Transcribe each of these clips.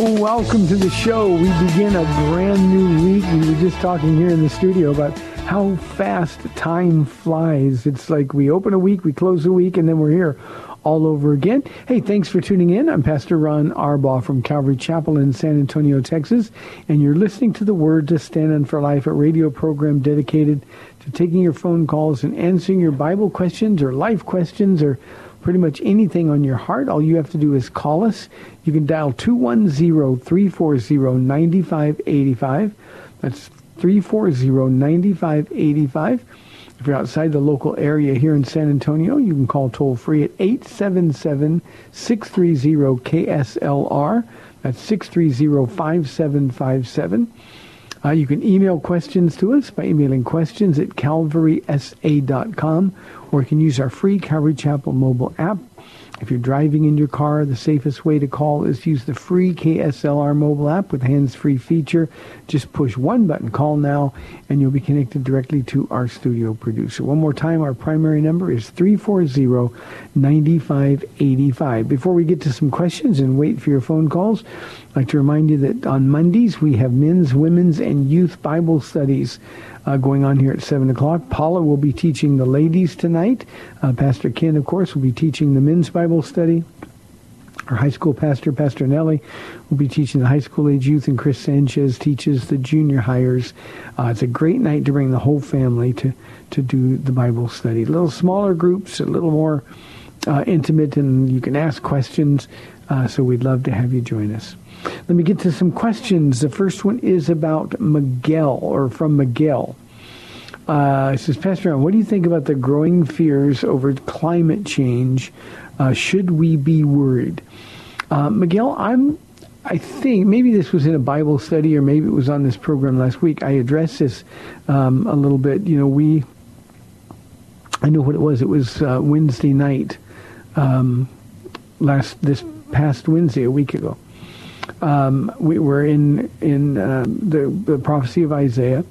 Welcome to the show. We begin a brand new week. We were just talking here in the studio about how fast time flies. It's like we open a week, we close a week, and then we're here all over again. Hey, thanks for tuning in. I'm Pastor Ron Arbaugh from Calvary Chapel in San Antonio, Texas, and you're listening to the Word to Stand On for Life, a radio program dedicated to taking your phone calls and answering your Bible questions or life questions or pretty much anything on your heart. All you have to do is call us. You can dial 210-340-9585. That's 340-9585. If you're outside the local area here in San Antonio, you can call toll free at 877-630-KSLR. That's 630-5757. Uh, you can email questions to us by emailing questions at calvarysa.com, or you can use our free Calvary Chapel mobile app. If you're driving in your car, the safest way to call is to use the free KSLR mobile app with hands-free feature. Just push one button, call now, and you'll be connected directly to our studio producer. One more time, our primary number is 340-9585. Before we get to some questions and wait for your phone calls, I'd like to remind you that on Mondays we have men's, women's, and youth Bible studies uh, going on here at 7 o'clock. Paula will be teaching the ladies tonight. Uh, pastor Ken, of course, will be teaching the men's Bible study. Our high school pastor, Pastor Nelly, will be teaching the high school age youth, and Chris Sanchez teaches the junior hires. Uh, it's a great night to bring the whole family to, to do the Bible study. A little smaller groups, a little more uh, intimate, and you can ask questions. Uh, so we'd love to have you join us. Let me get to some questions. The first one is about Miguel, or from Miguel. Uh, says, Pastor Ron, what do you think about the growing fears over climate change? Uh, should we be worried? Uh, Miguel, I'm. I think maybe this was in a Bible study, or maybe it was on this program last week. I addressed this um, a little bit. You know, we. I know what it was. It was uh, Wednesday night, um, last this past Wednesday, a week ago um, we were in in uh, the, the prophecy of Isaiah,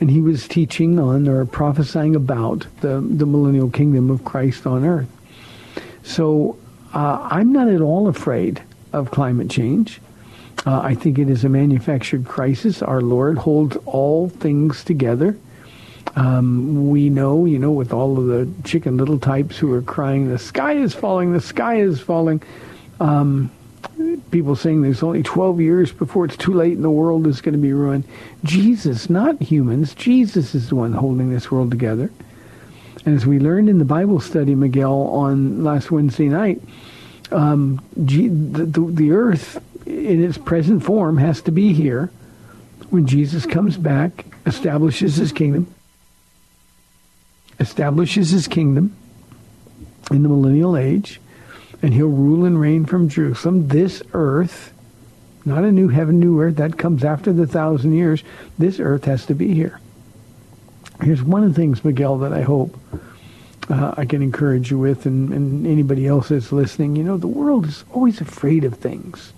and he was teaching on or prophesying about the the millennial kingdom of Christ on earth. So uh, I'm not at all afraid of climate change. Uh, I think it is a manufactured crisis. Our Lord holds all things together. Um, we know, you know, with all of the chicken little types who are crying, the sky is falling, the sky is falling. Um, people saying there's only 12 years before it's too late and the world is going to be ruined. Jesus, not humans. Jesus is the one holding this world together. And as we learned in the Bible study, Miguel, on last Wednesday night, um, the, the, the earth in its present form has to be here when Jesus comes back, establishes his kingdom, establishes his kingdom in the millennial age, and he'll rule and reign from Jerusalem. This earth, not a new heaven, new earth, that comes after the thousand years. This earth has to be here. Here's one of the things, Miguel, that I hope uh, I can encourage you with and, and anybody else that's listening. You know, the world is always afraid of things.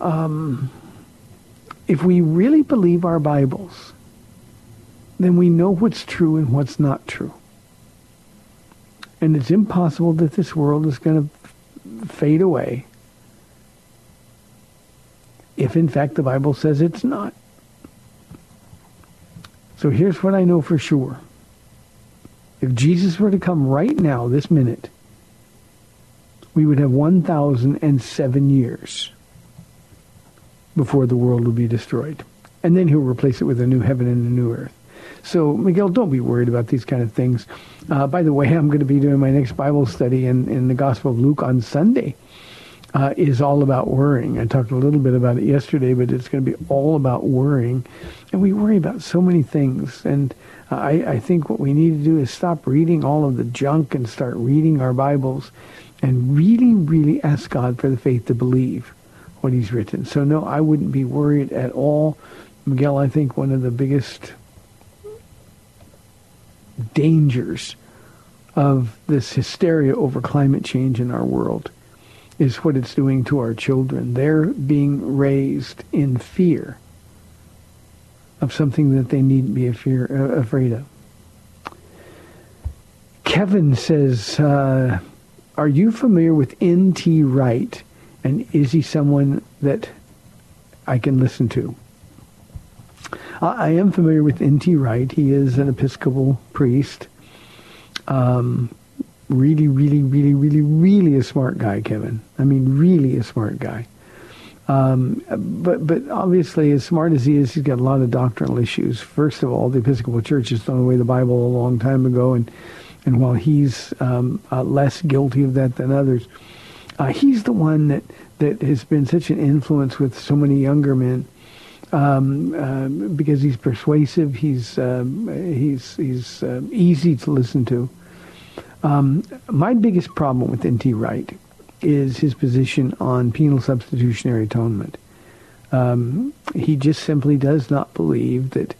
um, if we really believe our Bibles, then we know what's true and what's not true. And it's impossible that this world is going to fade away if in fact the Bible says it's not. So here's what I know for sure. If Jesus were to come right now, this minute, we would have 1,007 years before the world will be destroyed. And then he'll replace it with a new heaven and a new earth. So, Miguel, don't be worried about these kind of things. Uh, by the way, I'm going to be doing my next Bible study in, in the Gospel of Luke on Sunday. Uh, is all about worrying. I talked a little bit about it yesterday, but it's going to be all about worrying. And we worry about so many things. And I, I think what we need to do is stop reading all of the junk and start reading our Bibles and really, really ask God for the faith to believe what he's written. So no, I wouldn't be worried at all. Miguel, I think one of the biggest dangers of this hysteria over climate change in our world is what it's doing to our children. They're being raised in fear of something that they needn't be uh, afraid of. Kevin says, uh, are you familiar with N.T. Wright? And is he someone that I can listen to? I am familiar with N.T. Wright. He is an Episcopal priest. Um, really, really, really, really, really a smart guy, Kevin. I mean, really a smart guy. Um, but but obviously, as smart as he is, he's got a lot of doctrinal issues. First of all, the Episcopal Church has thrown away the Bible a long time ago, and and while he's um, uh, less guilty of that than others, uh, he's the one that, that has been such an influence with so many younger men um, uh, because he's persuasive, he's, um, he's, he's uh, easy to listen to. Um, my biggest problem with N.T. Wright is his position on penal substitutionary atonement. Um, he just simply does not believe that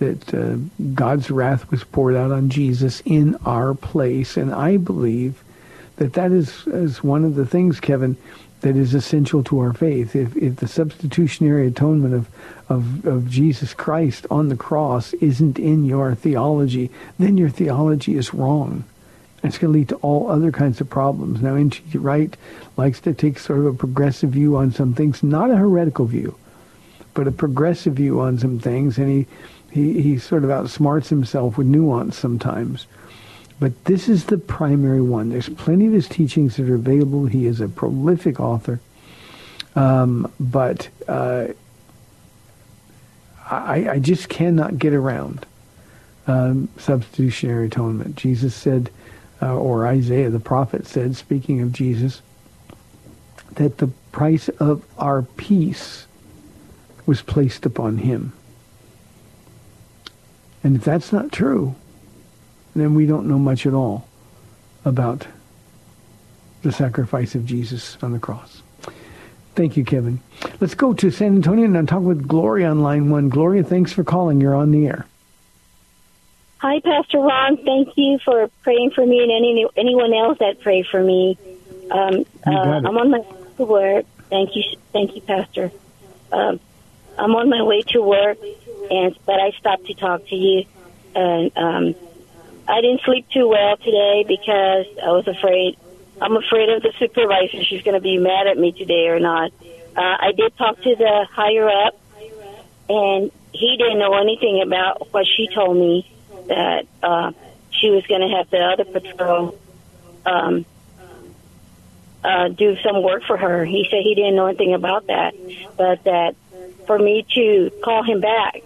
that uh, God's wrath was poured out on Jesus in our place. And I believe that that is, is one of the things, Kevin, that is essential to our faith. If, if the substitutionary atonement of, of, of Jesus Christ on the cross isn't in your theology, then your theology is wrong. It's going to lead to all other kinds of problems. Now, N.T. Wright likes to take sort of a progressive view on some things, not a heretical view, but a progressive view on some things, and he he, he sort of outsmarts himself with nuance sometimes. But this is the primary one. There's plenty of his teachings that are available. He is a prolific author. Um, but uh, I, I, just cannot get around um, substitutionary atonement. Jesus said, uh, or Isaiah the prophet said, speaking of Jesus, that the price of our peace was placed upon him. And if that's not true, then we don't know much at all about the sacrifice of Jesus on the cross. Thank you, Kevin. Let's go to San Antonio and talk with Gloria on line one. Gloria, thanks for calling. You're on the air. Hi, Pastor Ron. Thank you for praying for me and any anyone else that prayed for me. Um, uh, I'm on my way to work. Thank you, thank you, Pastor. Um, I'm on my way to work, and but I stopped to talk to you, and um, I didn't sleep too well today because I was afraid. I'm afraid of the supervisor. She's going to be mad at me today or not. Uh, I did talk to the higher up, and he didn't know anything about what she told me that uh, she was going to have the other patrol um, uh, do some work for her. He said he didn't know anything about that, but that for me to call him back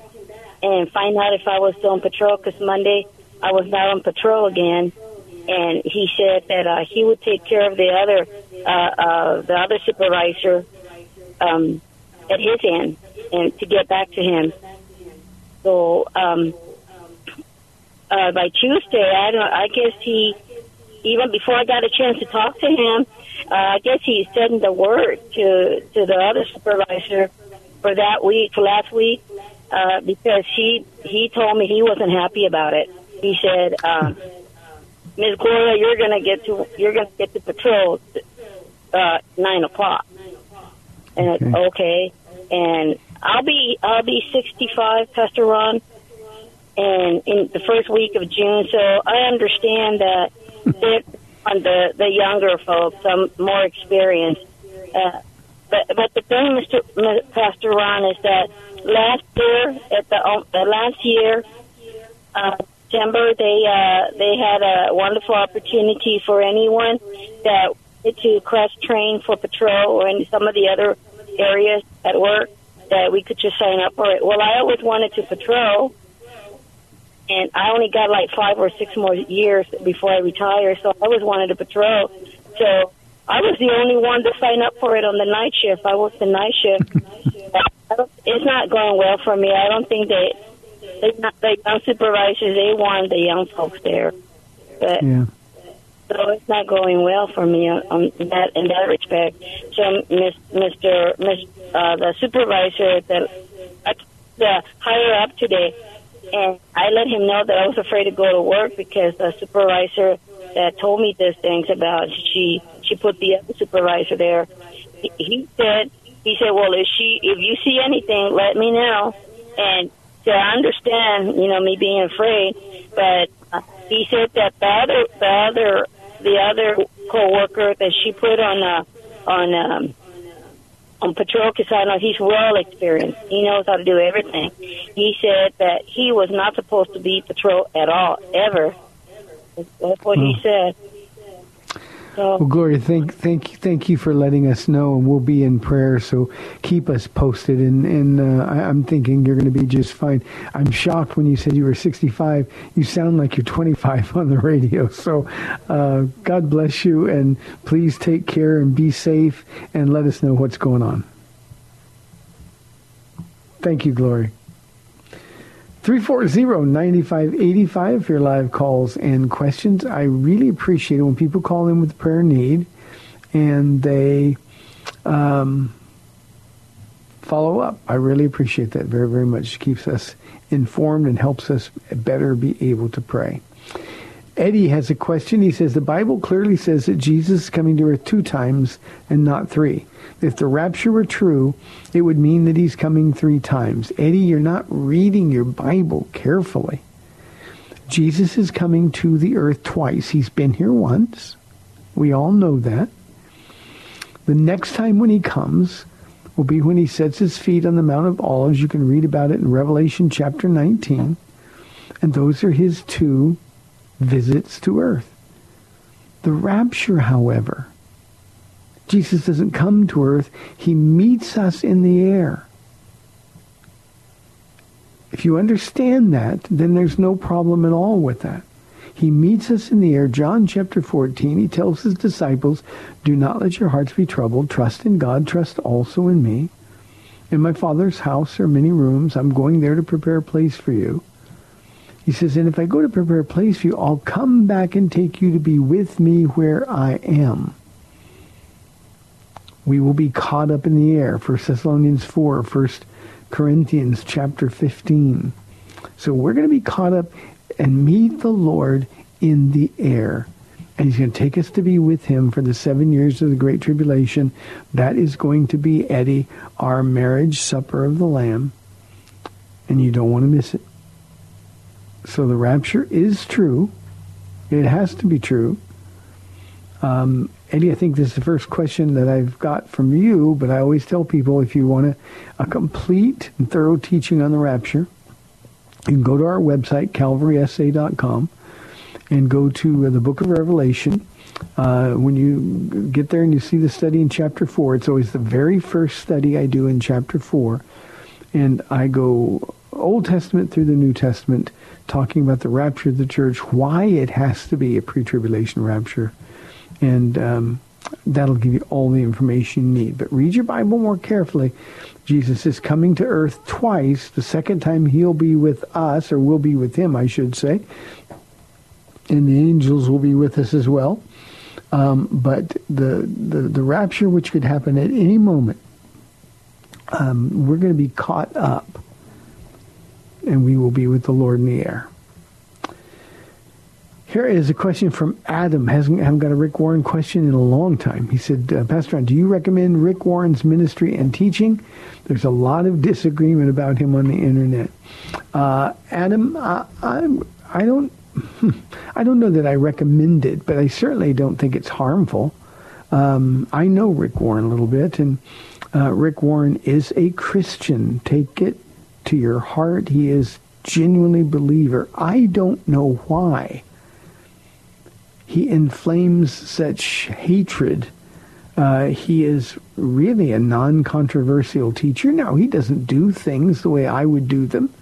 and find out if I was still on patrol because Monday I was not on patrol again. And he said that uh, he would take care of the other, uh, uh, the other supervisor um, at his end, and to get back to him. So um, uh, by Tuesday, I don't. I guess he, even before I got a chance to talk to him, uh, I guess he sent the word to to the other supervisor for that week, for last week, uh, because he he told me he wasn't happy about it. He said, uh, "Miss Gloria, you're gonna get to you're gonna get to patrol uh, nine o'clock." And okay. okay. And I'll be I'll be 65, Pastor Ron, and in the first week of June. So I understand that on the the younger folks, some more experienced. Uh, but but the thing, Mr. Pastor Ron, is that last year at the uh, last year, uh, December, they uh, they had a wonderful opportunity for anyone that to cross train for patrol or in some of the other areas at work that we could just sign up for it. Well, I always wanted to patrol, and I only got like five or six more years before I retire, so I always wanted to patrol. So I was the only one to sign up for it on the night shift. I worked the night shift. it's not going well for me. I don't think that they, the young supervisors they want the young folks there, but. Yeah. So it's not going well for me on, that in that respect. So, Miss, Mr. Miss, uh, the supervisor, the, the higher up today, and I let him know that I was afraid to go to work because the supervisor that told me these things about she she put the other supervisor there. He, he said he said, well, if she if you see anything, let me know. And so I understand, you know, me being afraid, but uh, he said that the other the other the other coworker that she put on uh, on um, on patrol because I know he's well experienced. He knows how to do everything. He said that he was not supposed to be patrol at all ever. That's what he said. So, well, Gloria, thank thank you, thank you for letting us know, and we'll be in prayer. So keep us posted. And and uh, I, am thinking you're going to be just fine. I'm shocked when you said you were 65. You sound like you're 25 on the radio. So uh, God bless you, and please take care and be safe, and let us know what's going on. Thank you, Glory. 340-9585 for your live calls and questions. I really appreciate it when people call in with prayer need and they um, follow up. I really appreciate that very, very much. It keeps us informed and helps us better be able to pray. Eddie has a question. He says, the Bible clearly says that Jesus is coming to earth two times and not three. If the rapture were true, it would mean that he's coming three times. Eddie, you're not reading your Bible carefully. Jesus is coming to the earth twice. He's been here once. We all know that. The next time when he comes will be when he sets his feet on the Mount of Olives. You can read about it in Revelation chapter 19. And those are his two visits to earth. The rapture, however, Jesus doesn't come to earth. He meets us in the air. If you understand that, then there's no problem at all with that. He meets us in the air. John chapter 14, he tells his disciples, do not let your hearts be troubled. Trust in God. Trust also in me. In my Father's house are many rooms. I'm going there to prepare a place for you. He says, and if I go to prepare a place for you, I'll come back and take you to be with me where I am we will be caught up in the air. 1 Thessalonians 4, 1 Corinthians chapter 15. So we're going to be caught up and meet the Lord in the air. And he's going to take us to be with him for the seven years of the Great Tribulation. That is going to be, Eddie, our marriage supper of the Lamb. And you don't want to miss it. So the rapture is true. It has to be true. Um, Eddie, I think this is the first question that I've got from you, but I always tell people if you want a, a complete and thorough teaching on the rapture, you can go to our website, calvarysa.com, and go to the book of Revelation. Uh, when you get there and you see the study in chapter 4, it's always the very first study I do in chapter 4. And I go Old Testament through the New Testament, talking about the rapture of the church, why it has to be a pre-tribulation rapture, and um, that'll give you all the information you need. But read your Bible more carefully. Jesus is coming to earth twice. The second time he'll be with us, or we'll be with him, I should say. And the angels will be with us as well. Um, but the, the, the rapture, which could happen at any moment, um, we're going to be caught up. And we will be with the Lord in the air. Here is a question from Adam. Hasn't haven't got a Rick Warren question in a long time. He said, uh, Pastor Ron, do you recommend Rick Warren's ministry and teaching? There's a lot of disagreement about him on the internet. Uh, Adam, I, I, I don't I don't know that I recommend it, but I certainly don't think it's harmful. Um, I know Rick Warren a little bit, and uh, Rick Warren is a Christian. Take it to your heart. He is genuinely believer. I don't know why he inflames such hatred. Uh, he is really a non-controversial teacher. Now, he doesn't do things the way I would do them.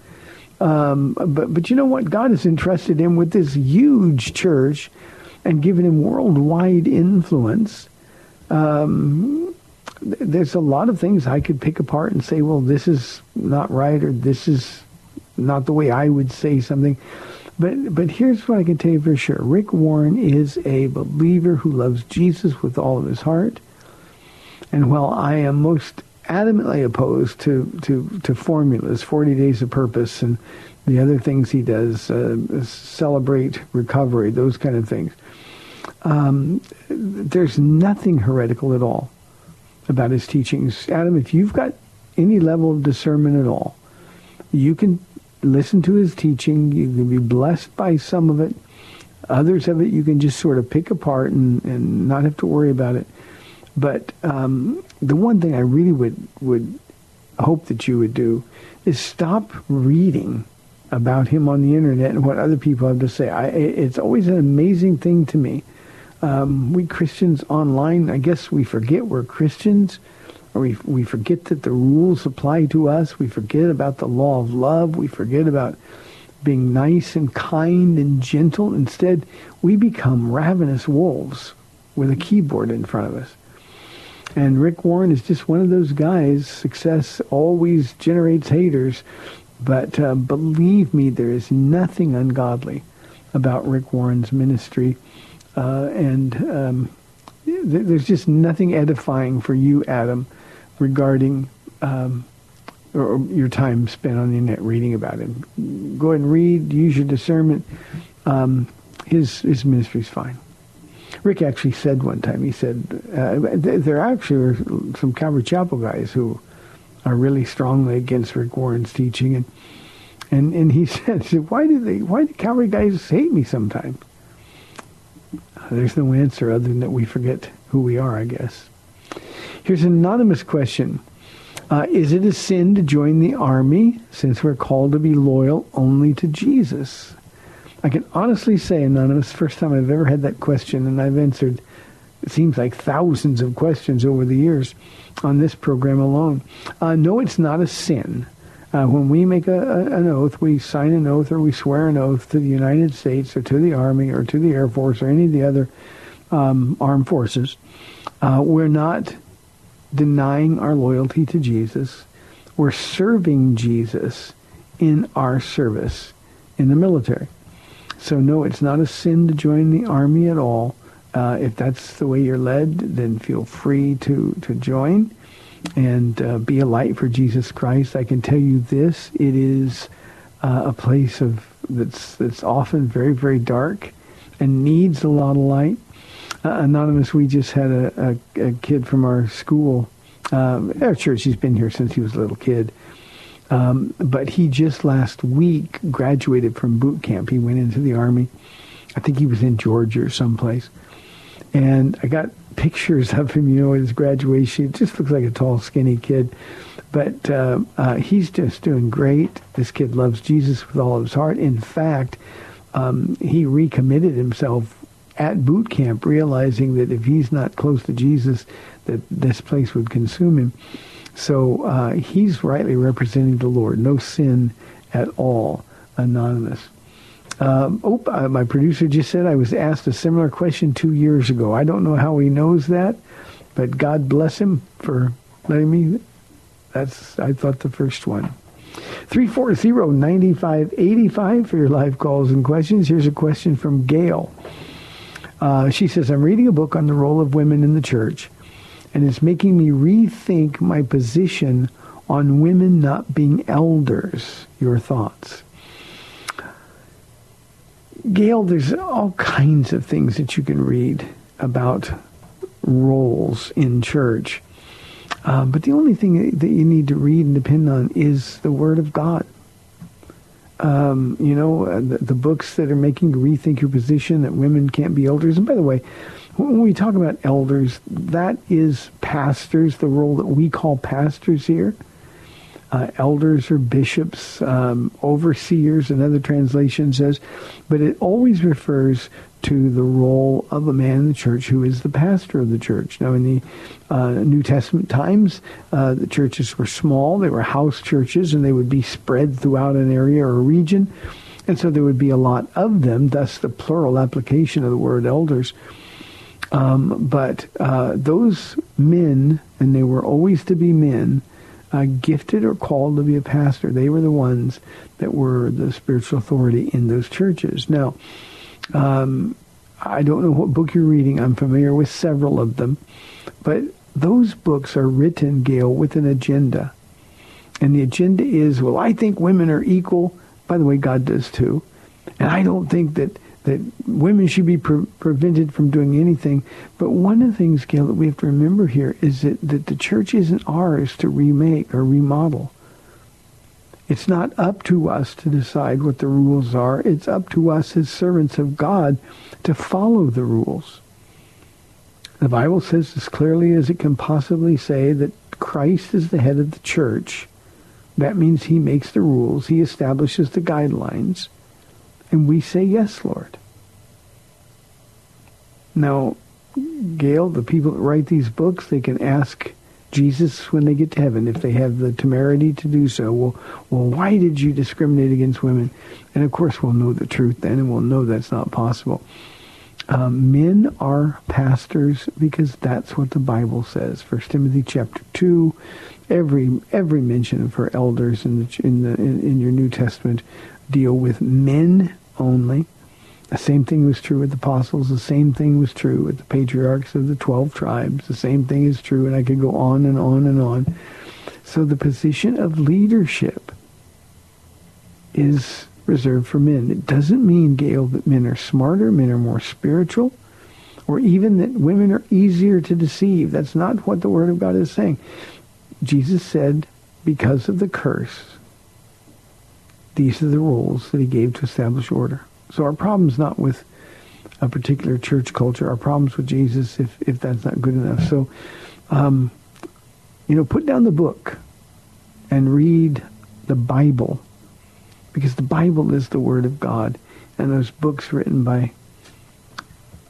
Um, but, but you know what? God has entrusted him with this huge church and given him worldwide influence. Um, there's a lot of things I could pick apart and say, well, this is not right or this is not the way I would say something. But but here's what I can tell you for sure. Rick Warren is a believer who loves Jesus with all of his heart. And while I am most adamantly opposed to, to, to formulas, 40 days of purpose, and the other things he does, uh, celebrate recovery, those kind of things, um, there's nothing heretical at all about his teachings. Adam, if you've got any level of discernment at all, you can listen to his teaching. You can be blessed by some of it. Others of it you can just sort of pick apart and, and not have to worry about it. But um, the one thing I really would would hope that you would do is stop reading about him on the internet and what other people have to say. I, it's always an amazing thing to me. Um, we Christians online, I guess we forget we're Christians or we, we forget that the rules apply to us. We forget about the law of love. We forget about being nice and kind and gentle. Instead, we become ravenous wolves with a keyboard in front of us. And Rick Warren is just one of those guys. Success always generates haters. But uh, believe me, there is nothing ungodly about Rick Warren's ministry. Uh, and um, th- there's just nothing edifying for you, Adam, regarding um, or your time spent on the internet reading about him. Go ahead and read. Use your discernment. Um, his his ministry's fine. Rick actually said one time. He said uh, there actually are some Calvary Chapel guys who are really strongly against Rick Warren's teaching, and and and he said, why do they why do Calvary guys hate me sometimes? There's no answer other than that we forget who we are, I guess. Here's an anonymous question. Uh, is it a sin to join the army since we're called to be loyal only to Jesus? I can honestly say, Anonymous, first time I've ever had that question, and I've answered, it seems like thousands of questions over the years on this program alone. Uh, no, it's not a sin. Uh, when we make a, a, an oath, we sign an oath or we swear an oath to the United States or to the Army or to the Air Force or any of the other um, armed forces. Uh, we're not denying our loyalty to Jesus. We're serving Jesus in our service in the military. So no, it's not a sin to join the army at all. Uh, if that's the way you're led, then feel free to, to join and uh, be a light for Jesus Christ. I can tell you this, it is uh, a place of that's, that's often very, very dark and needs a lot of light. Uh, Anonymous, we just had a, a, a kid from our school, um, our church, he's been here since he was a little kid. Um, but he just last week graduated from boot camp. He went into the Army. I think he was in Georgia or someplace. And I got pictures of him, you know, at his graduation. He just looks like a tall, skinny kid. But uh, uh, he's just doing great. This kid loves Jesus with all of his heart. In fact, um, he recommitted himself at boot camp, realizing that if he's not close to Jesus, that this place would consume him. So uh, he's rightly representing the Lord. No sin at all. Anonymous. Um, oh, uh, my producer just said I was asked a similar question two years ago. I don't know how he knows that, but God bless him for letting me. That's I thought the first one. 340-9585 for your live calls and questions. Here's a question from Gail. Uh, she says, I'm reading a book on the role of women in the church, and it's making me rethink my position on women not being elders. Your thoughts? Gail, there's all kinds of things that you can read about roles in church. Uh, but the only thing that you need to read and depend on is the Word of God. Um, you know, uh, the, the, books that are making you rethink your position that women can't be elders. And by the way, when we talk about elders, that is pastors, the role that we call pastors here. Uh, elders or bishops, um, overseers, another translation says, but it always refers to the role of a man in the church who is the pastor of the church. Now, in the uh, New Testament times, uh, the churches were small; they were house churches, and they would be spread throughout an area or a region, and so there would be a lot of them. Thus, the plural application of the word elders. Um, but uh, those men, and they were always to be men, uh, gifted or called to be a pastor. They were the ones that were the spiritual authority in those churches. Now um, I don't know what book you're reading. I'm familiar with several of them. But those books are written, Gail, with an agenda. And the agenda is, well, I think women are equal. By the way, God does too. And I don't think that, that women should be pre- prevented from doing anything. But one of the things, Gail, that we have to remember here is that, that the church isn't ours to remake or remodel. It's not up to us to decide what the rules are. It's up to us as servants of God to follow the rules. The Bible says as clearly as it can possibly say that Christ is the head of the church. That means he makes the rules. He establishes the guidelines. And we say, yes, Lord. Now, Gail, the people that write these books, they can ask Jesus when they get to heaven, if they have the temerity to do so. Well, well, why did you discriminate against women? And of course, we'll know the truth then, and we'll know that's not possible. Um, men are pastors because that's what the Bible says. First Timothy chapter two, every every mention of her elders in the in the in, in your New Testament deal with men only. The same thing was true with the apostles. The same thing was true with the patriarchs of the 12 tribes. The same thing is true, and I could go on and on and on. So the position of leadership is reserved for men. It doesn't mean, Gail, that men are smarter, men are more spiritual, or even that women are easier to deceive. That's not what the Word of God is saying. Jesus said, because of the curse, these are the rules that he gave to establish order. So our problem's not with a particular church culture. Our problem's with Jesus if, if that's not good enough. So, um, you know, put down the book and read the Bible because the Bible is the Word of God. And those books written by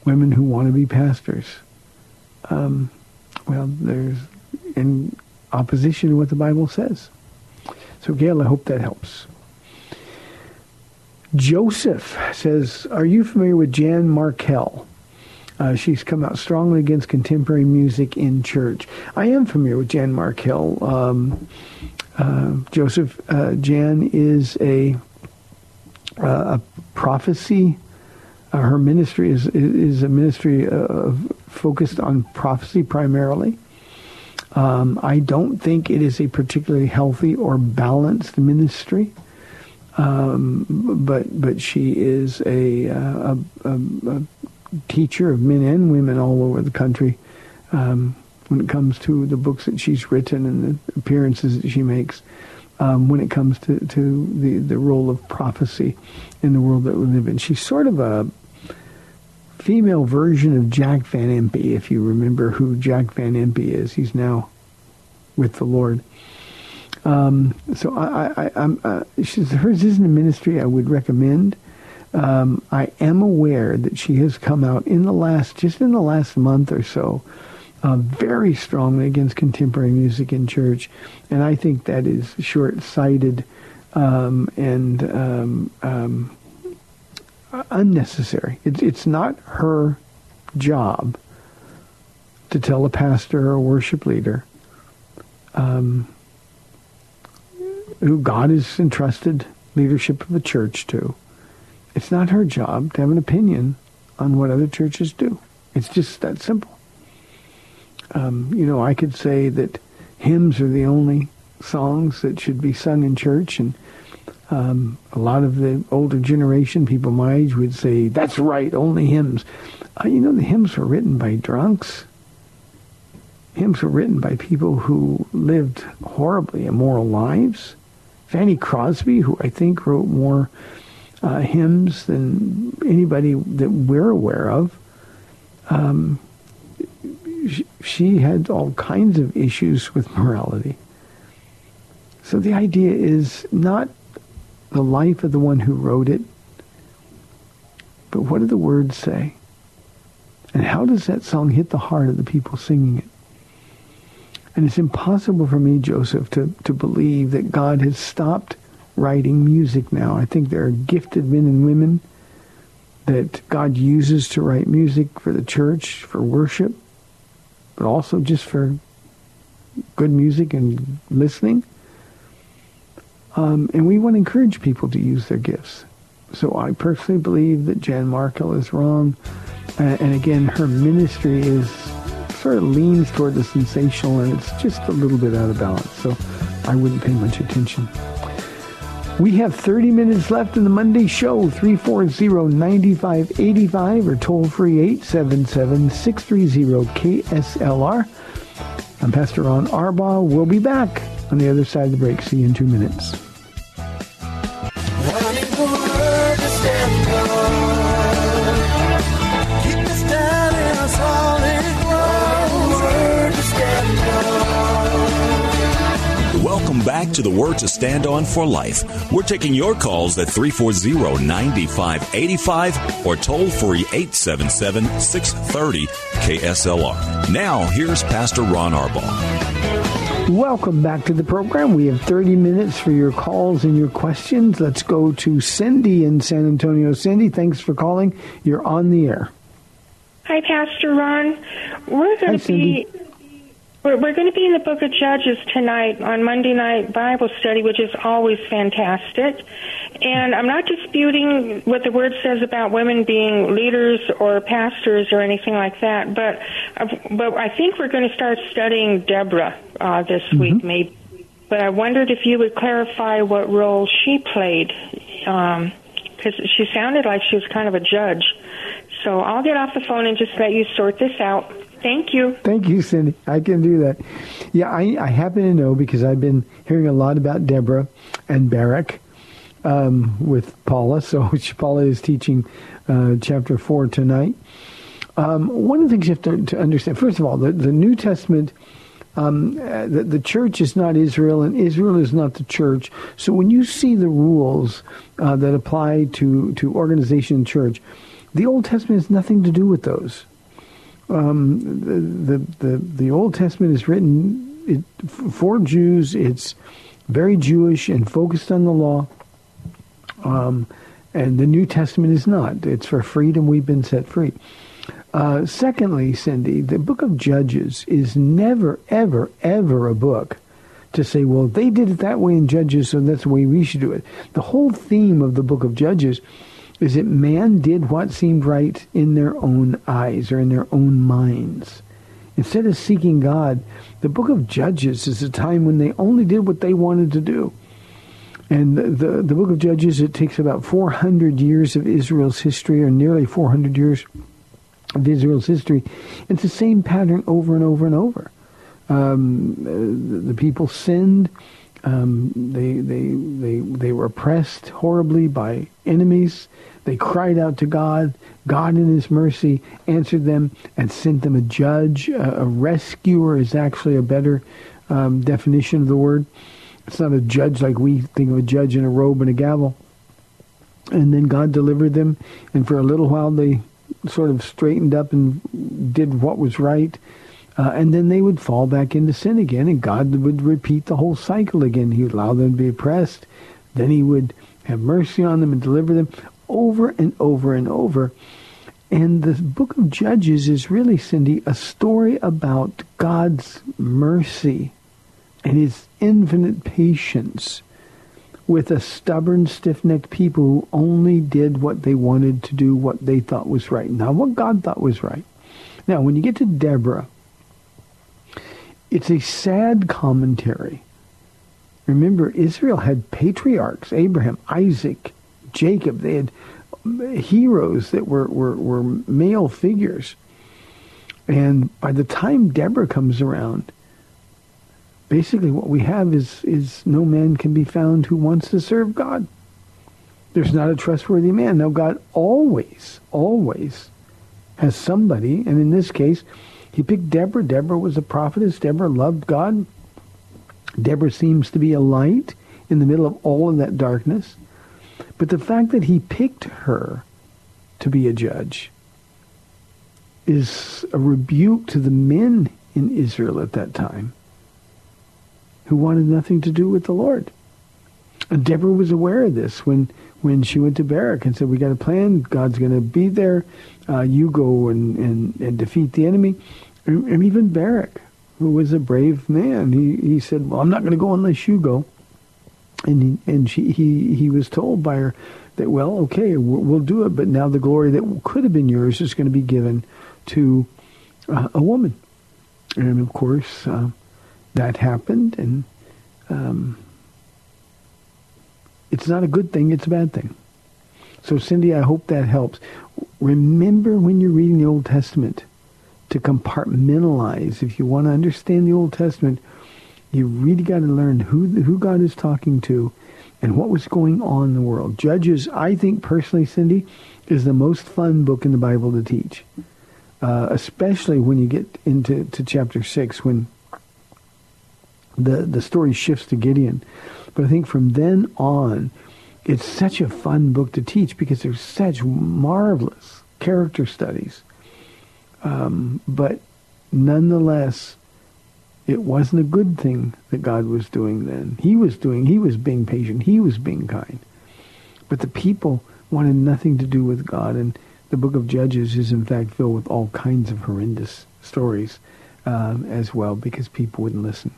women who want to be pastors, um, well, there's in opposition to what the Bible says. So, Gail, I hope that helps. Joseph says, are you familiar with Jan Markell? Uh, she's come out strongly against contemporary music in church. I am familiar with Jan Markell. Um, uh, Joseph, uh, Jan is a, uh, a prophecy. Uh, her ministry is is a ministry of, focused on prophecy primarily. Um, I don't think it is a particularly healthy or balanced ministry. Um, but but she is a, uh, a, a, a, teacher of men and women all over the country um, when it comes to the books that she's written and the appearances that she makes. Um, when it comes to, to the, the role of prophecy in the world that we live in. She's sort of a female version of Jack Van Impe, if you remember who Jack Van Impe is. He's now with the Lord. Um, so I, I, uh, hers isn't a ministry I would recommend. Um, I am aware that she has come out in the last, just in the last month or so, uh, very strongly against contemporary music in church, and I think that is short-sighted um, and um, um, unnecessary. It's it's not her job to tell a pastor or worship leader um, who God has entrusted leadership of the church to. It's not her job to have an opinion on what other churches do. It's just that simple. Um, you know, I could say that hymns are the only songs that should be sung in church, and Um, a lot of the older generation, people my age, would say, that's right, only hymns. Uh, you know, the hymns were written by drunks. Hymns were written by people who lived horribly immoral lives. Fanny Crosby, who I think wrote more uh, hymns than anybody that we're aware of, um, she had all kinds of issues with morality. So the idea is not the life of the one who wrote it, but what do the words say? And how does that song hit the heart of the people singing it? And it's impossible for me, Joseph, to, to believe that God has stopped writing music now. I think there are gifted men and women that God uses to write music for the church, for worship, but also just for good music and listening. Um, and we want to encourage people to use their gifts. So I personally believe that Jan Markell is wrong. Uh, and again, her ministry is sort of leans toward the sensational and it's just a little bit out of balance. So I wouldn't pay much attention. We have 30 minutes left in the Monday show, 340-9585 or toll free 877-630-KSLR. I'm Pastor Ron Arbaugh. We'll be back on the other side of the break. See you in two minutes. Back to the Word to Stand On for Life. We're taking your calls at 340 9585 or toll free 877 630 KSLR. Now, here's Pastor Ron Arbaugh. Welcome back to the program. We have 30 minutes for your calls and your questions. Let's go to Cindy in San Antonio. Cindy, thanks for calling. You're on the air. Hi, Pastor Ron. We're going to be we're, we're going to be in the book of Judges tonight on Monday night Bible study, which is always fantastic. And I'm not disputing what the word says about women being leaders or pastors or anything like that, but uh, but I think we're going to start studying Deborah uh, this mm-hmm. week, maybe. But I wondered if you would clarify what role she played, because um, she sounded like she was kind of a judge. So I'll get off the phone and just let you sort this out. Thank you. Thank you, Cindy. I can do that. Yeah, I, I happen to know because I've been hearing a lot about Deborah and Barak um, with Paula. So Paula is teaching uh, chapter 4 tonight. Um, one of the things you have to, to understand, first of all, the, the New Testament, um, uh, the, the, church is not Israel, and Israel is not the church. So when you see the rules uh, that apply to, to organization church, the Old Testament has nothing to do with those um, the, the, the Old Testament is written it, for Jews. It's very Jewish and focused on the law. Um, and the New Testament is not. It's for freedom. We've been set free. Uh, secondly, Cindy, the book of Judges is never, ever, ever a book to say, well, they did it that way in Judges, so that's the way we should do it. The whole theme of the book of Judges is that man did what seemed right in their own eyes or in their own minds. Instead of seeking God, the book of Judges is a time when they only did what they wanted to do. And the, the, the book of Judges, it takes about 400 years of Israel's history, or nearly 400 years of Israel's history. It's the same pattern over and over and over. Um, the, the, people sinned. Um, they, they, they, they were oppressed horribly by enemies. They cried out to God. God in his mercy answered them and sent them a judge. A, a rescuer is actually a better um, definition of the word. It's not a judge like we think of a judge in a robe and a gavel. And then God delivered them, and for a little while they sort of straightened up and did what was right. Uh, and then they would fall back into sin again, and God would repeat the whole cycle again. He would allow them to be oppressed. Then he would have mercy on them and deliver them over and over and over. And the book of Judges is really, Cindy, a story about God's mercy and his infinite patience with a stubborn, stiff-necked people who only did what they wanted to do, what they thought was right, not what God thought was right. Now, when you get to Deborah, it's a sad commentary Remember, Israel had patriarchs, Abraham, Isaac, Jacob. They had heroes that were, were, were male figures. And by the time Deborah comes around, basically what we have is, is no man can be found who wants to serve God. There's not a trustworthy man. Now God always, always has somebody, and in this case, he picked Deborah. Deborah was a prophetess. Deborah loved God. Deborah seems to be a light in the middle of all of that darkness. But the fact that he picked her to be a judge is a rebuke to the men in Israel at that time who wanted nothing to do with the Lord. And Deborah was aware of this when, when she went to Barak and said, we got a plan. God's going to be there. Uh, you go and, and, and defeat the enemy. And, and even Barak, who was a brave man, he, he said, well, I'm not going to go unless you go. And he, and she, he, he was told by her that, well, okay, we'll, do it, but now the glory that could have been yours is going to be given to uh, a woman. And of course, uh, that happened, and um, it's not a good thing, it's a bad thing. So, Cindy, I hope that helps. Remember when you're reading the Old Testament to compartmentalize. If you want to understand the Old Testament, you really got to learn who who God is talking to and what was going on in the world. Judges, I think personally, Cindy, is the most fun book in the Bible to teach, uh, especially when you get into to chapter six when the the story shifts to Gideon. But I think from then on, it's such a fun book to teach because there's such marvelous character studies. Um, but nonetheless, it wasn't a good thing that God was doing then. He was doing, he was being patient, he was being kind. But the people wanted nothing to do with God. And the book of Judges is in fact filled with all kinds of horrendous stories um, as well because people wouldn't listen.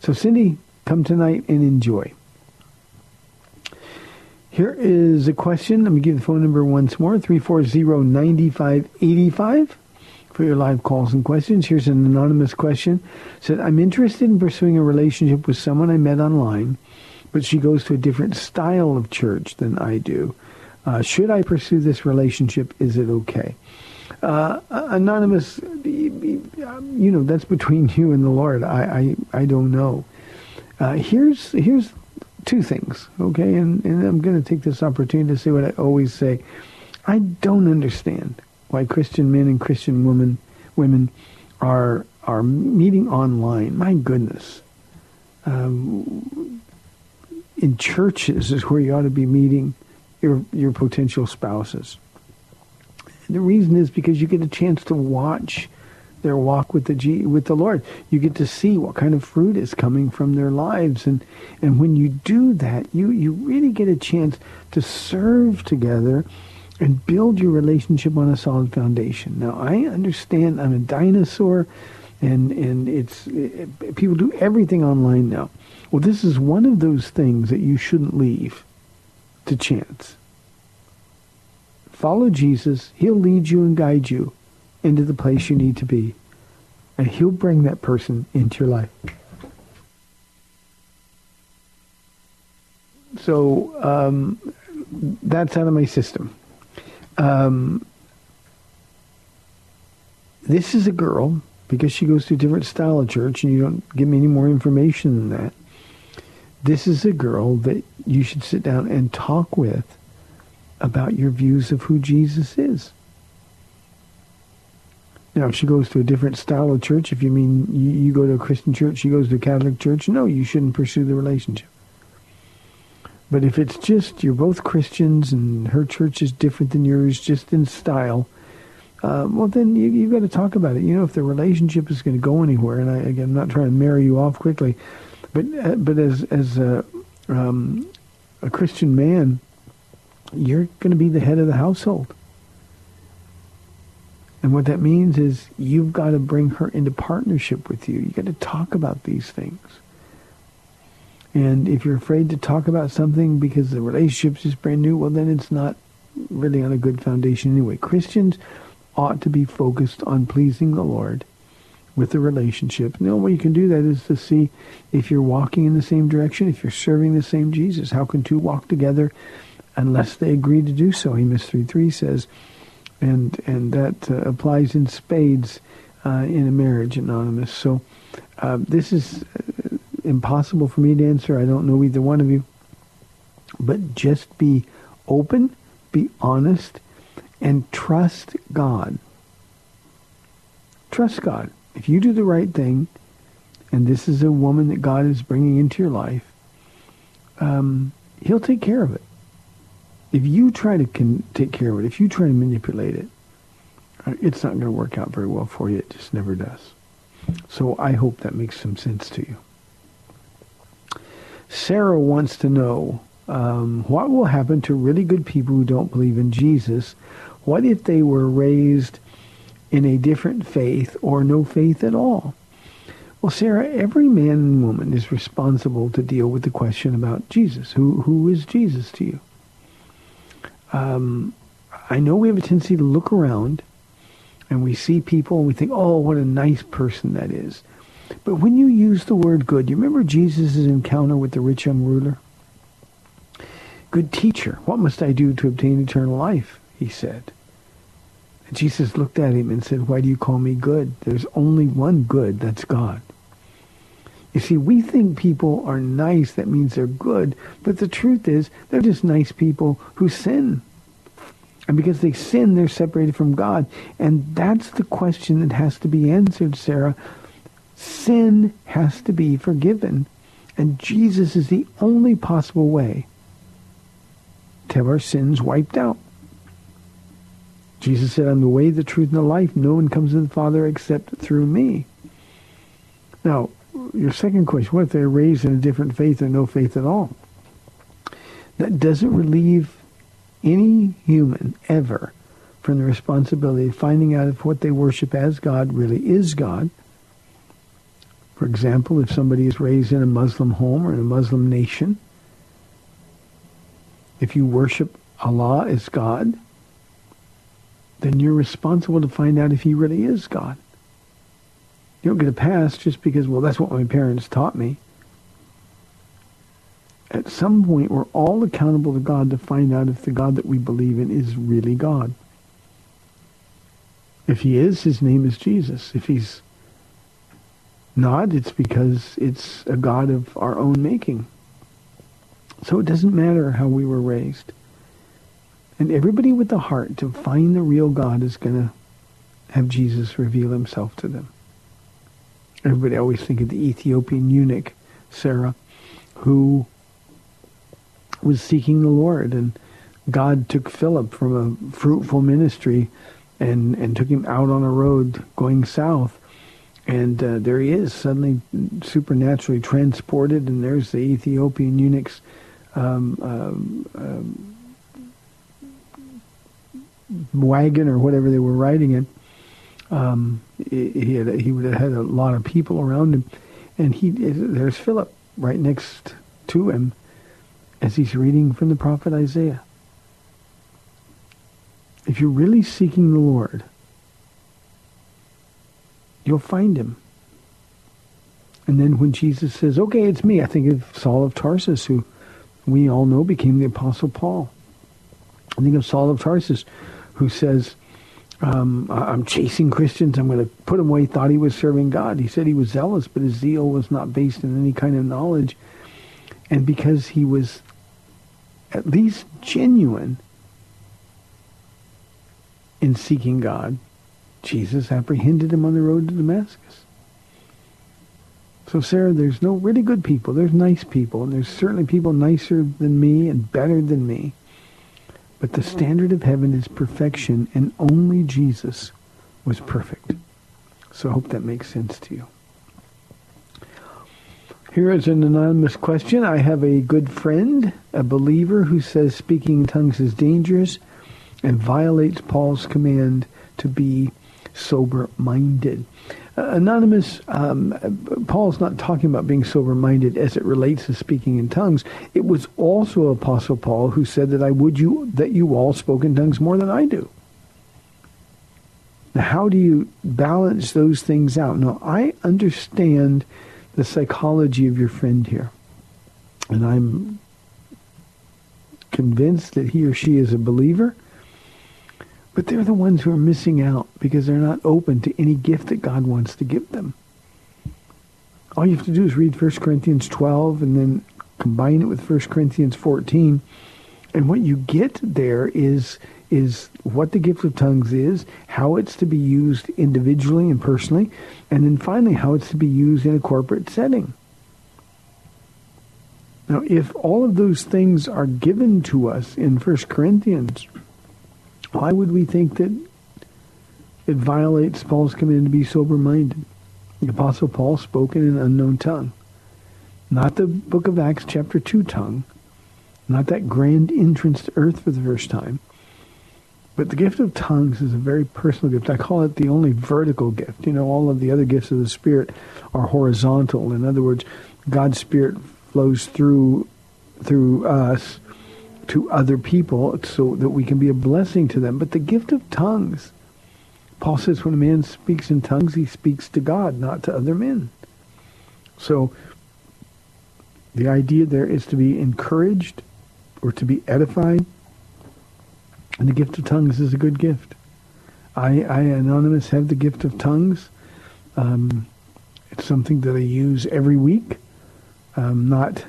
So Cindy, come tonight and enjoy. Here is a question. Let me give the phone number once more, 340-9585 for your live calls and questions. Here's an anonymous question. It said, I'm interested in pursuing a relationship with someone I met online, but she goes to a different style of church than I do. Uh, should I pursue this relationship? Is it okay? Uh, anonymous, you know, that's between you and the Lord. I, I, I don't know. Uh, here's, here's two things, okay? And, and I'm going to take this opportunity to say what I always say. I don't understand why Christian men and Christian women women are are meeting online. My goodness. Um, in churches is where you ought to be meeting your your potential spouses. the reason is because you get a chance to watch their walk with the G, with the Lord. You get to see what kind of fruit is coming from their lives, and and when you do that, you you really get a chance to serve together and build your relationship on a solid foundation. Now, I understand I'm a dinosaur, and and it's it, people do everything online now. Well, this is one of those things that you shouldn't leave to chance. Follow Jesus. He'll lead you and guide you into the place you need to be. And he'll bring that person into your life. So um, that's out of my system. Um, this is a girl, because she goes to a different style of church, and you don't give me any more information than that. This is a girl that you should sit down and talk with about your views of who Jesus is. Now, if she goes to a different style of church, if you mean you, you go to a Christian church, she goes to a Catholic church, no, you shouldn't pursue the relationship. But if it's just you're both Christians and her church is different than yours, just in style, uh, well, then you, you've got to talk about it. You know, if the relationship is going to go anywhere, and I, again, I'm not trying to marry you off quickly, but uh, but as as a, um, a Christian man, you're going to be the head of the household. And what that means is you've got to bring her into partnership with you. You've got to talk about these things. And if you're afraid to talk about something because the relationship's just brand new, well, then it's not really on a good foundation anyway. Christians ought to be focused on pleasing the Lord with the relationship. And the only way you can do that is to see if you're walking in the same direction, if you're serving the same Jesus. How can two walk together unless they agree to do so? Amos 3.3 says, and and that uh, applies in spades uh, in a marriage, Anonymous. So uh, this is uh, impossible for me to answer. I don't know either one of you. But just be open, be honest, and trust God. Trust God. If you do the right thing, and this is a woman that God is bringing into your life, um, he'll take care of it. If you try to take care of it, if you try to manipulate it, uh, it's not going to work out very well for you. It just never does. So I hope that makes some sense to you. Sarah wants to know um, what will happen to really good people who don't believe in Jesus? What if they were raised in a different faith or no faith at all? Well, Sarah, every man and woman is responsible to deal with the question about Jesus. Who who is Jesus to you? Um, I know we have a tendency to look around and we see people and we think, oh, what a nice person that is. But when you use the word good, you remember Jesus' encounter with the rich young ruler? Good teacher, what must I do to obtain eternal life? He said. And Jesus looked at him and said, why do you call me good? There's only one good, that's God. You see, we think people are nice, that means they're good, but the truth is they're just nice people who sin. And because they sin, they're separated from God. And that's the question that has to be answered, Sarah. Sin has to be forgiven. And Jesus is the only possible way to have our sins wiped out. Jesus said, I'm the way, the truth, and the life. No one comes to the Father except through me. Now, your second question, what if they're raised in a different faith or no faith at all? That doesn't relieve any human ever from the responsibility of finding out if what they worship as God really is God. For example, if somebody is raised in a Muslim home or in a Muslim nation, if you worship Allah as God, then you're responsible to find out if he really is God. You don't get a pass just because, well, that's what my parents taught me. At some point, we're all accountable to God to find out if the God that we believe in is really God. If he is, his name is Jesus. If he's not, it's because it's a God of our own making. So it doesn't matter how we were raised. And everybody with the heart to find the real God is going to have Jesus reveal himself to them. Everybody always think of the Ethiopian eunuch, Sarah, who was seeking the Lord. And God took Philip from a fruitful ministry and, and took him out on a road going south. And uh, there he is, suddenly supernaturally transported, and there's the Ethiopian eunuch's um, um, um, wagon or whatever they were riding in. Um, he had he would have had a lot of people around him, and he there's Philip right next to him as he's reading from the prophet Isaiah. If you're really seeking the Lord, you'll find him. And then when Jesus says, okay, it's me, I think of Saul of Tarsus, who we all know became the Apostle Paul. I think of Saul of Tarsus, who says, um, I'm chasing Christians. I'm going to put him away. Thought he was serving God. He said he was zealous, but his zeal was not based in any kind of knowledge. And because he was at least genuine in seeking God, Jesus apprehended him on the road to Damascus. So, Sarah, there's no really good people. There's nice people, and there's certainly people nicer than me and better than me. But the standard of heaven is perfection, and only Jesus was perfect. So I hope that makes sense to you. Here is an anonymous question. I have a good friend, a believer, who says speaking in tongues is dangerous and violates Paul's command to be sober-minded. Uh, Anonymous, um, Paul's not talking about being sober-minded as it relates to speaking in tongues. It was also Apostle Paul who said that I would you that you all spoke in tongues more than I do. Now, how do you balance those things out? Now, I understand the psychology of your friend here. And I'm convinced that he or she is a believer. But they're the ones who are missing out because they're not open to any gift that God wants to give them. All you have to do is read 1 Corinthians 12 and then combine it with 1 Corinthians 14. And what you get there is is what the gift of tongues is, how it's to be used individually and personally, and then finally how it's to be used in a corporate setting. Now, if all of those things are given to us in 1 Corinthians, why would we think that it violates Paul's command to be sober-minded? The Apostle Paul spoke in an unknown tongue. Not the book of Acts chapter 2 tongue, not that grand entrance to earth for the first time, but the gift of tongues is a very personal gift. I call it the only vertical gift. You know, all of the other gifts of the Spirit are horizontal. In other words, God's Spirit flows through through us to other people so that we can be a blessing to them. But the gift of tongues, Paul says when a man speaks in tongues, he speaks to God, not to other men. So the idea there is to be encouraged or to be edified and the gift of tongues is a good gift. I, I Anonymous, have the gift of tongues. Um, it's something that I use every week, um, not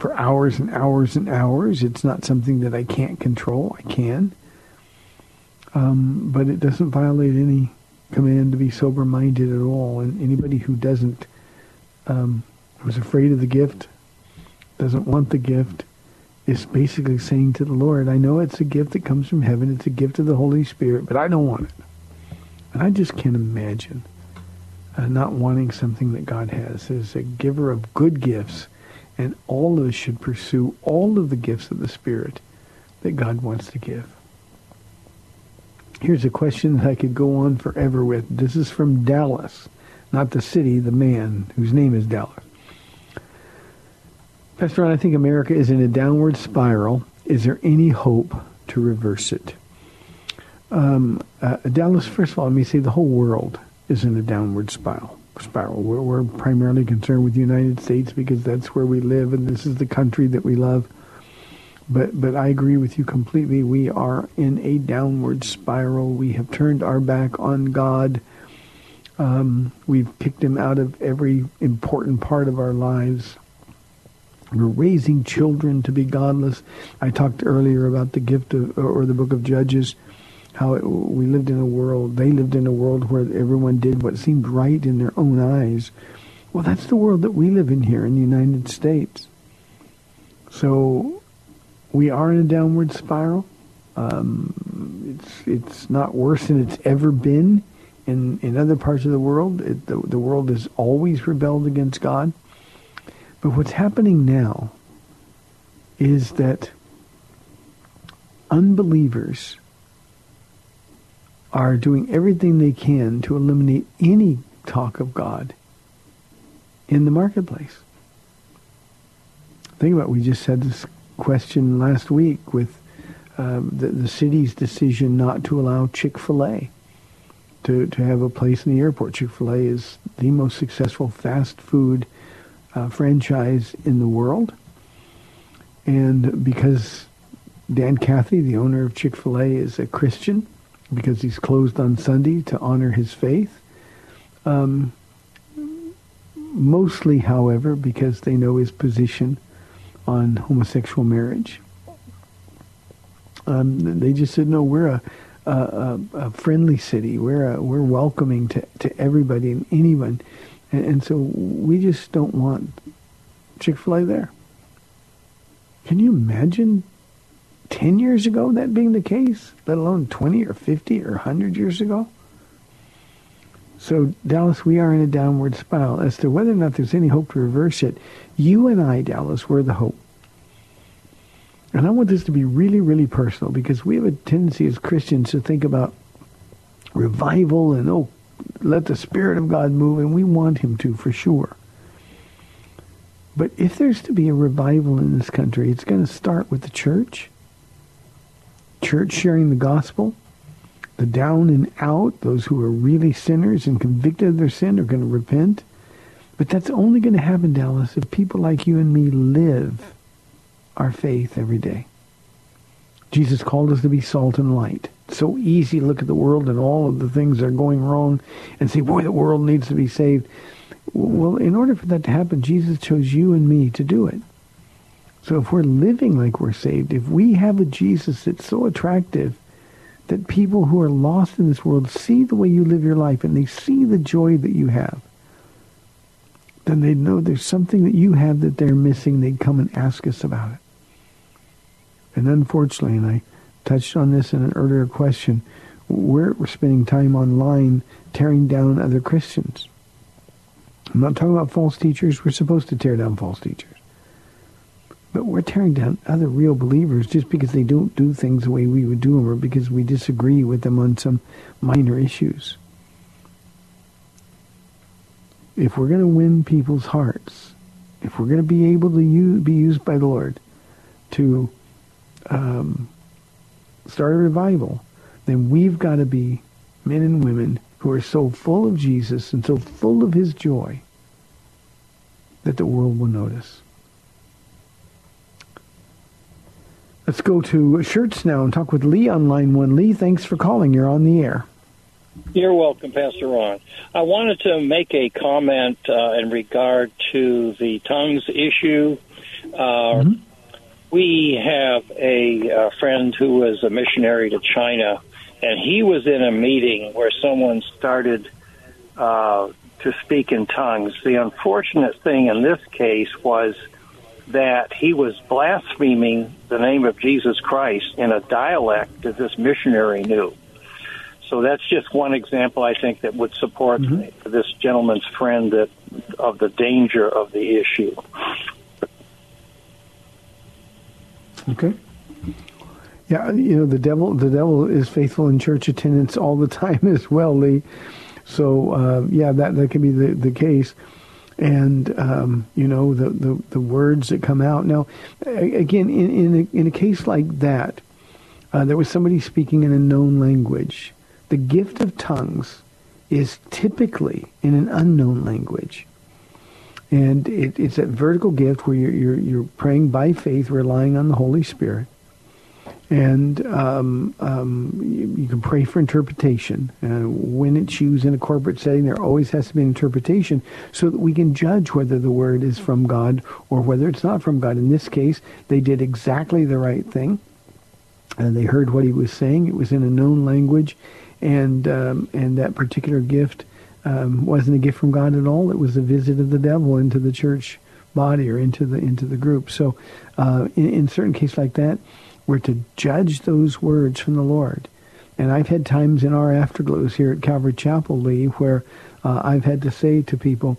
for hours and hours and hours. It's not something that I can't control. I can. Um, but it doesn't violate any command to be sober-minded at all. And anybody who doesn't, um, who's afraid of the gift, doesn't want the gift, is basically saying to the Lord, I know it's a gift that comes from heaven. It's a gift of the Holy Spirit, but I don't want it. And I just can't imagine uh, not wanting something that God has as a giver of good gifts. And all of us should pursue all of the gifts of the Spirit that God wants to give. Here's a question that I could go on forever with. This is from Dallas, not the city, the man whose name is Dallas. Pastor Ron, I think America is in a downward spiral. Is there any hope to reverse it? Um, uh, Dallas, first of all, let me say the whole world is in a downward spiral. Spiral. We're, we're primarily concerned with the United States because that's where we live and this is the country that we love. But but I agree with you completely. We are in a downward spiral. We have turned our back on God. Um, we've kicked him out of every important part of our lives. We're raising children to be godless. I talked earlier about the gift of, or the book of Judges, how it, we lived in a world, they lived in a world where everyone did what seemed right in their own eyes. Well, that's the world that we live in here in the United States. So we are in a downward spiral. Um, it's it's not worse than it's ever been in in other parts of the world. It, the, the world has always rebelled against God. But what's happening now is that unbelievers are doing everything they can to eliminate any talk of God in the marketplace. Think about it. We just had this question last week with um, the, the city's decision not to allow Chick-fil-A to, to have a place in the airport. Chick-fil-A is the most successful fast food uh, franchise in the world. And because Dan Cathy, the owner of Chick-fil-A, is a Christian, because he's closed on Sunday to honor his faith. Um, mostly, however, because they know his position on homosexual marriage. Um, they just said, no, we're a, a, a, friendly city. We're a, we're welcoming to, to everybody and anyone. And, and so we just don't want Chick-fil-A there. Can you imagine 10 years ago that being the case, let alone 20 or 50 or 100 years ago? So, Dallas, we are in a downward spiral. As to whether or not there's any hope to reverse it, you and I, Dallas, we're the hope. And I want this to be really, really personal because we have a tendency as Christians to think about revival and, oh, let the Spirit of God move, and we want him to for sure. But if there's to be a revival in this country, it's going to start with the church. Church sharing the gospel. The down and out, those who are really sinners and convicted of their sin are going to repent. But that's only going to happen, Dallas, if people like you and me live our faith every day. Jesus called us to be salt and light. It's so easy to look at the world and all of the things that are going wrong and say, boy, the world needs to be saved. Well, in order for that to happen, Jesus chose you and me to do it. So if we're living like we're saved, if we have a Jesus that's so attractive that people who are lost in this world see the way you live your life and they see the joy that you have, then they know there's something that you have that they're missing. They'd come and ask us about it. And unfortunately, and I touched on this in an earlier question, we're spending time online tearing down other Christians. I'm not talking about false teachers. We're supposed to tear down false teachers. But we're tearing down other real believers just because they don't do things the way we would do them or because we disagree with them on some minor issues. If we're going to win people's hearts, if we're going to be able to use, be used by the Lord to um, start a revival, then we've got to be men and women who are so full of Jesus and so full of his joy that the world will notice. Let's go to Schertz now and talk with Lee on line one. Lee, thanks for calling. You're on the air. You're welcome, Pastor Ron. I wanted to make a comment uh, in regard to the tongues issue. Uh, mm-hmm. We have a, a uh, friend who was a missionary to China and he was in a meeting where someone started uh, to speak in tongues. The unfortunate thing in this case was that he was blaspheming the name of Jesus Christ in a dialect that this missionary knew. So that's just one example I think that would support mm-hmm. this gentleman's friend that of the danger of the issue. Okay. Yeah, you know the devil. The devil is faithful in church attendance all the time as well, Lee. So uh, yeah, that that can be the the case. And um, you know the, the the words that come out. Now, again, in in a, in a case like that, uh, there was somebody speaking in a known language. The gift of tongues is typically in an unknown language. And it, it's that vertical gift where you're, you're, you're praying by faith, relying on the Holy Spirit and um, um, you, you, can pray for interpretation. When it's used in a corporate setting, there always has to be an interpretation so that we can judge whether the word is from God or whether it's not from God. In this case, they did exactly the right thing. And they heard what he was saying. It was in a known language, and um, and that particular gift um, wasn't a gift from God at all. It was a visit of the devil into the church body or into the into the group. So, uh, in, in certain cases like that we're to judge those words from the Lord. And I've had times in our afterglows here at Calvary Chapel, Lee, where uh, I've had to say to people,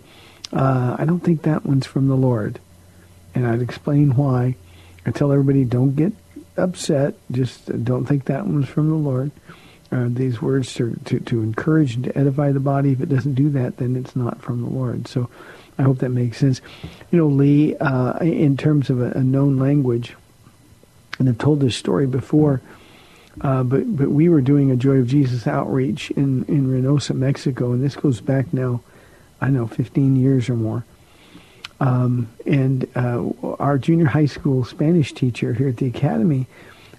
uh, I don't think that one's from the Lord. And I'd explain why. I tell everybody, don't get upset. Just don't think that one's from the Lord. Uh, these words to, to, to encourage and to edify the body. If it doesn't do that, then it's not from the Lord. So I hope that makes sense. You know, Lee, uh, in terms of a, a known language, and I've told this story before, uh, but but we were doing a Joy of Jesus outreach in in Reynosa, Mexico, and this goes back now, I don't know, 15 years or more. Um, and uh, our junior high school Spanish teacher here at the academy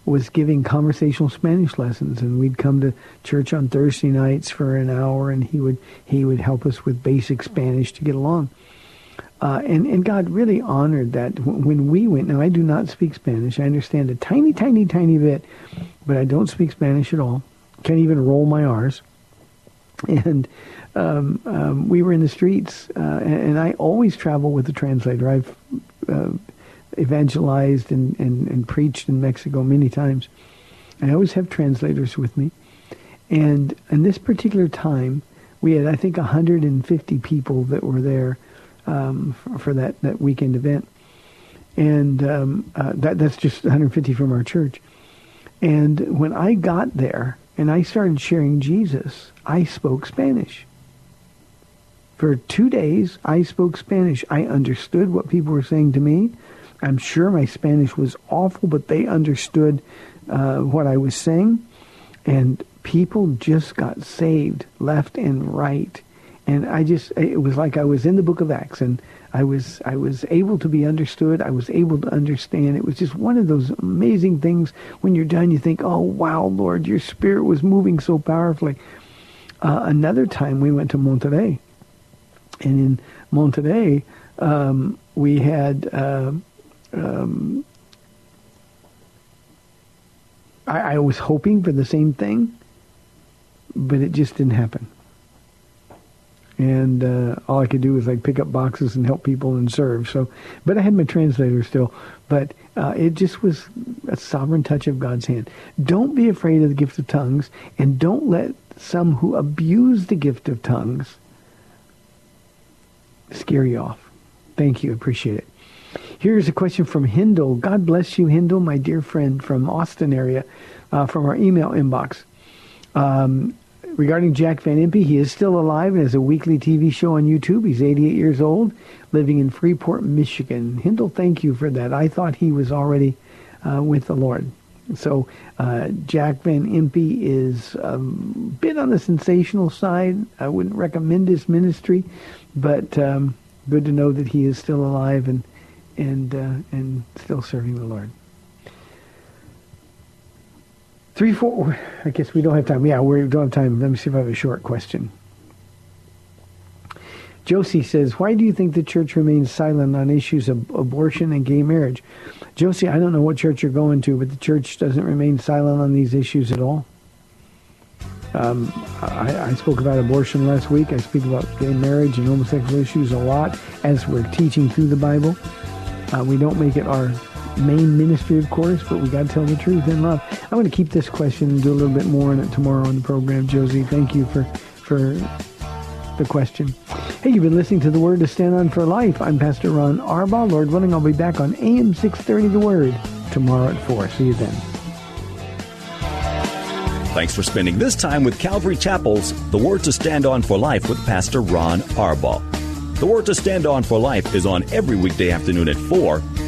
was giving conversational Spanish lessons, and we'd come to church on Thursday nights for an hour, and he would he would help us with basic Spanish to get along. Uh, and, and God really honored that when we went. Now, I do not speak Spanish. I understand a tiny, tiny, tiny bit, but I don't speak Spanish at all. Can't even roll my R's. And um, um, we were in the streets, uh, and, I always travel with a translator. I've uh, evangelized and, and, and preached in Mexico many times. I always have translators with me. And in this particular time, we had, I think, 150 people that were there um, for, for, that, that weekend event. And um, uh, that, that's just 150 from our church. And when I got there and I started sharing Jesus, I spoke Spanish. For two days, I spoke Spanish. I understood what people were saying to me. I'm sure my Spanish was awful, but they understood uh, what I was saying. And people just got saved left and right. And I just, it was like I was in the book of Acts and I was, I was able to be understood. I was able to understand. It was just one of those amazing things when you're done, you think, oh, wow, Lord, your spirit was moving so powerfully. Uh, another time we went to Monterrey And in Monterrey um, we had, uh, um, I, I was hoping for the same thing but it just didn't happen. And uh, all I could do was like pick up boxes and help people and serve. So, but I had my translator still. But uh, it just was a sovereign touch of God's hand. Don't be afraid of the gift of tongues, and don't let some who abuse the gift of tongues scare you off. Thank you. Appreciate it. Here's a question from Hindle. God bless you, Hindle, my dear friend from Austin area, uh, from our email inbox. Um, regarding Jack Van Impe, he is still alive and has a weekly TV show on YouTube. He's 88 years old, living in Freeport, Michigan. Hindle, thank you for that. I thought he was already uh, with the Lord. So uh, Jack Van Impe is a bit on the sensational side. I wouldn't recommend his ministry, but um, good to know that he is still alive and and uh, and still serving the Lord. Three, four. I guess we don't have time. Yeah, we don't have time. Let me see if I have a short question. Josie says, why do you think the church remains silent on issues of abortion and gay marriage? Josie, I don't know what church you're going to, but the church doesn't remain silent on these issues at all. Um, I, I, spoke about abortion last week. I speak about gay marriage and homosexual issues a lot as we're teaching through the Bible. Uh, we don't make it our main ministry, of course, but we got to tell the truth in love. I'm going to keep this question and do a little bit more on it tomorrow on the program. Josie, thank you for for the question. Hey, you've been listening to The Word to Stand On for Life. I'm Pastor Ron Arbaugh. Lord willing, I'll be back on AM 630 The Word tomorrow at 4. See you then. Thanks for spending this time with Calvary Chapel's The Word to Stand On for Life with Pastor Ron Arbaugh. The Word to Stand On for Life is on every weekday afternoon at 4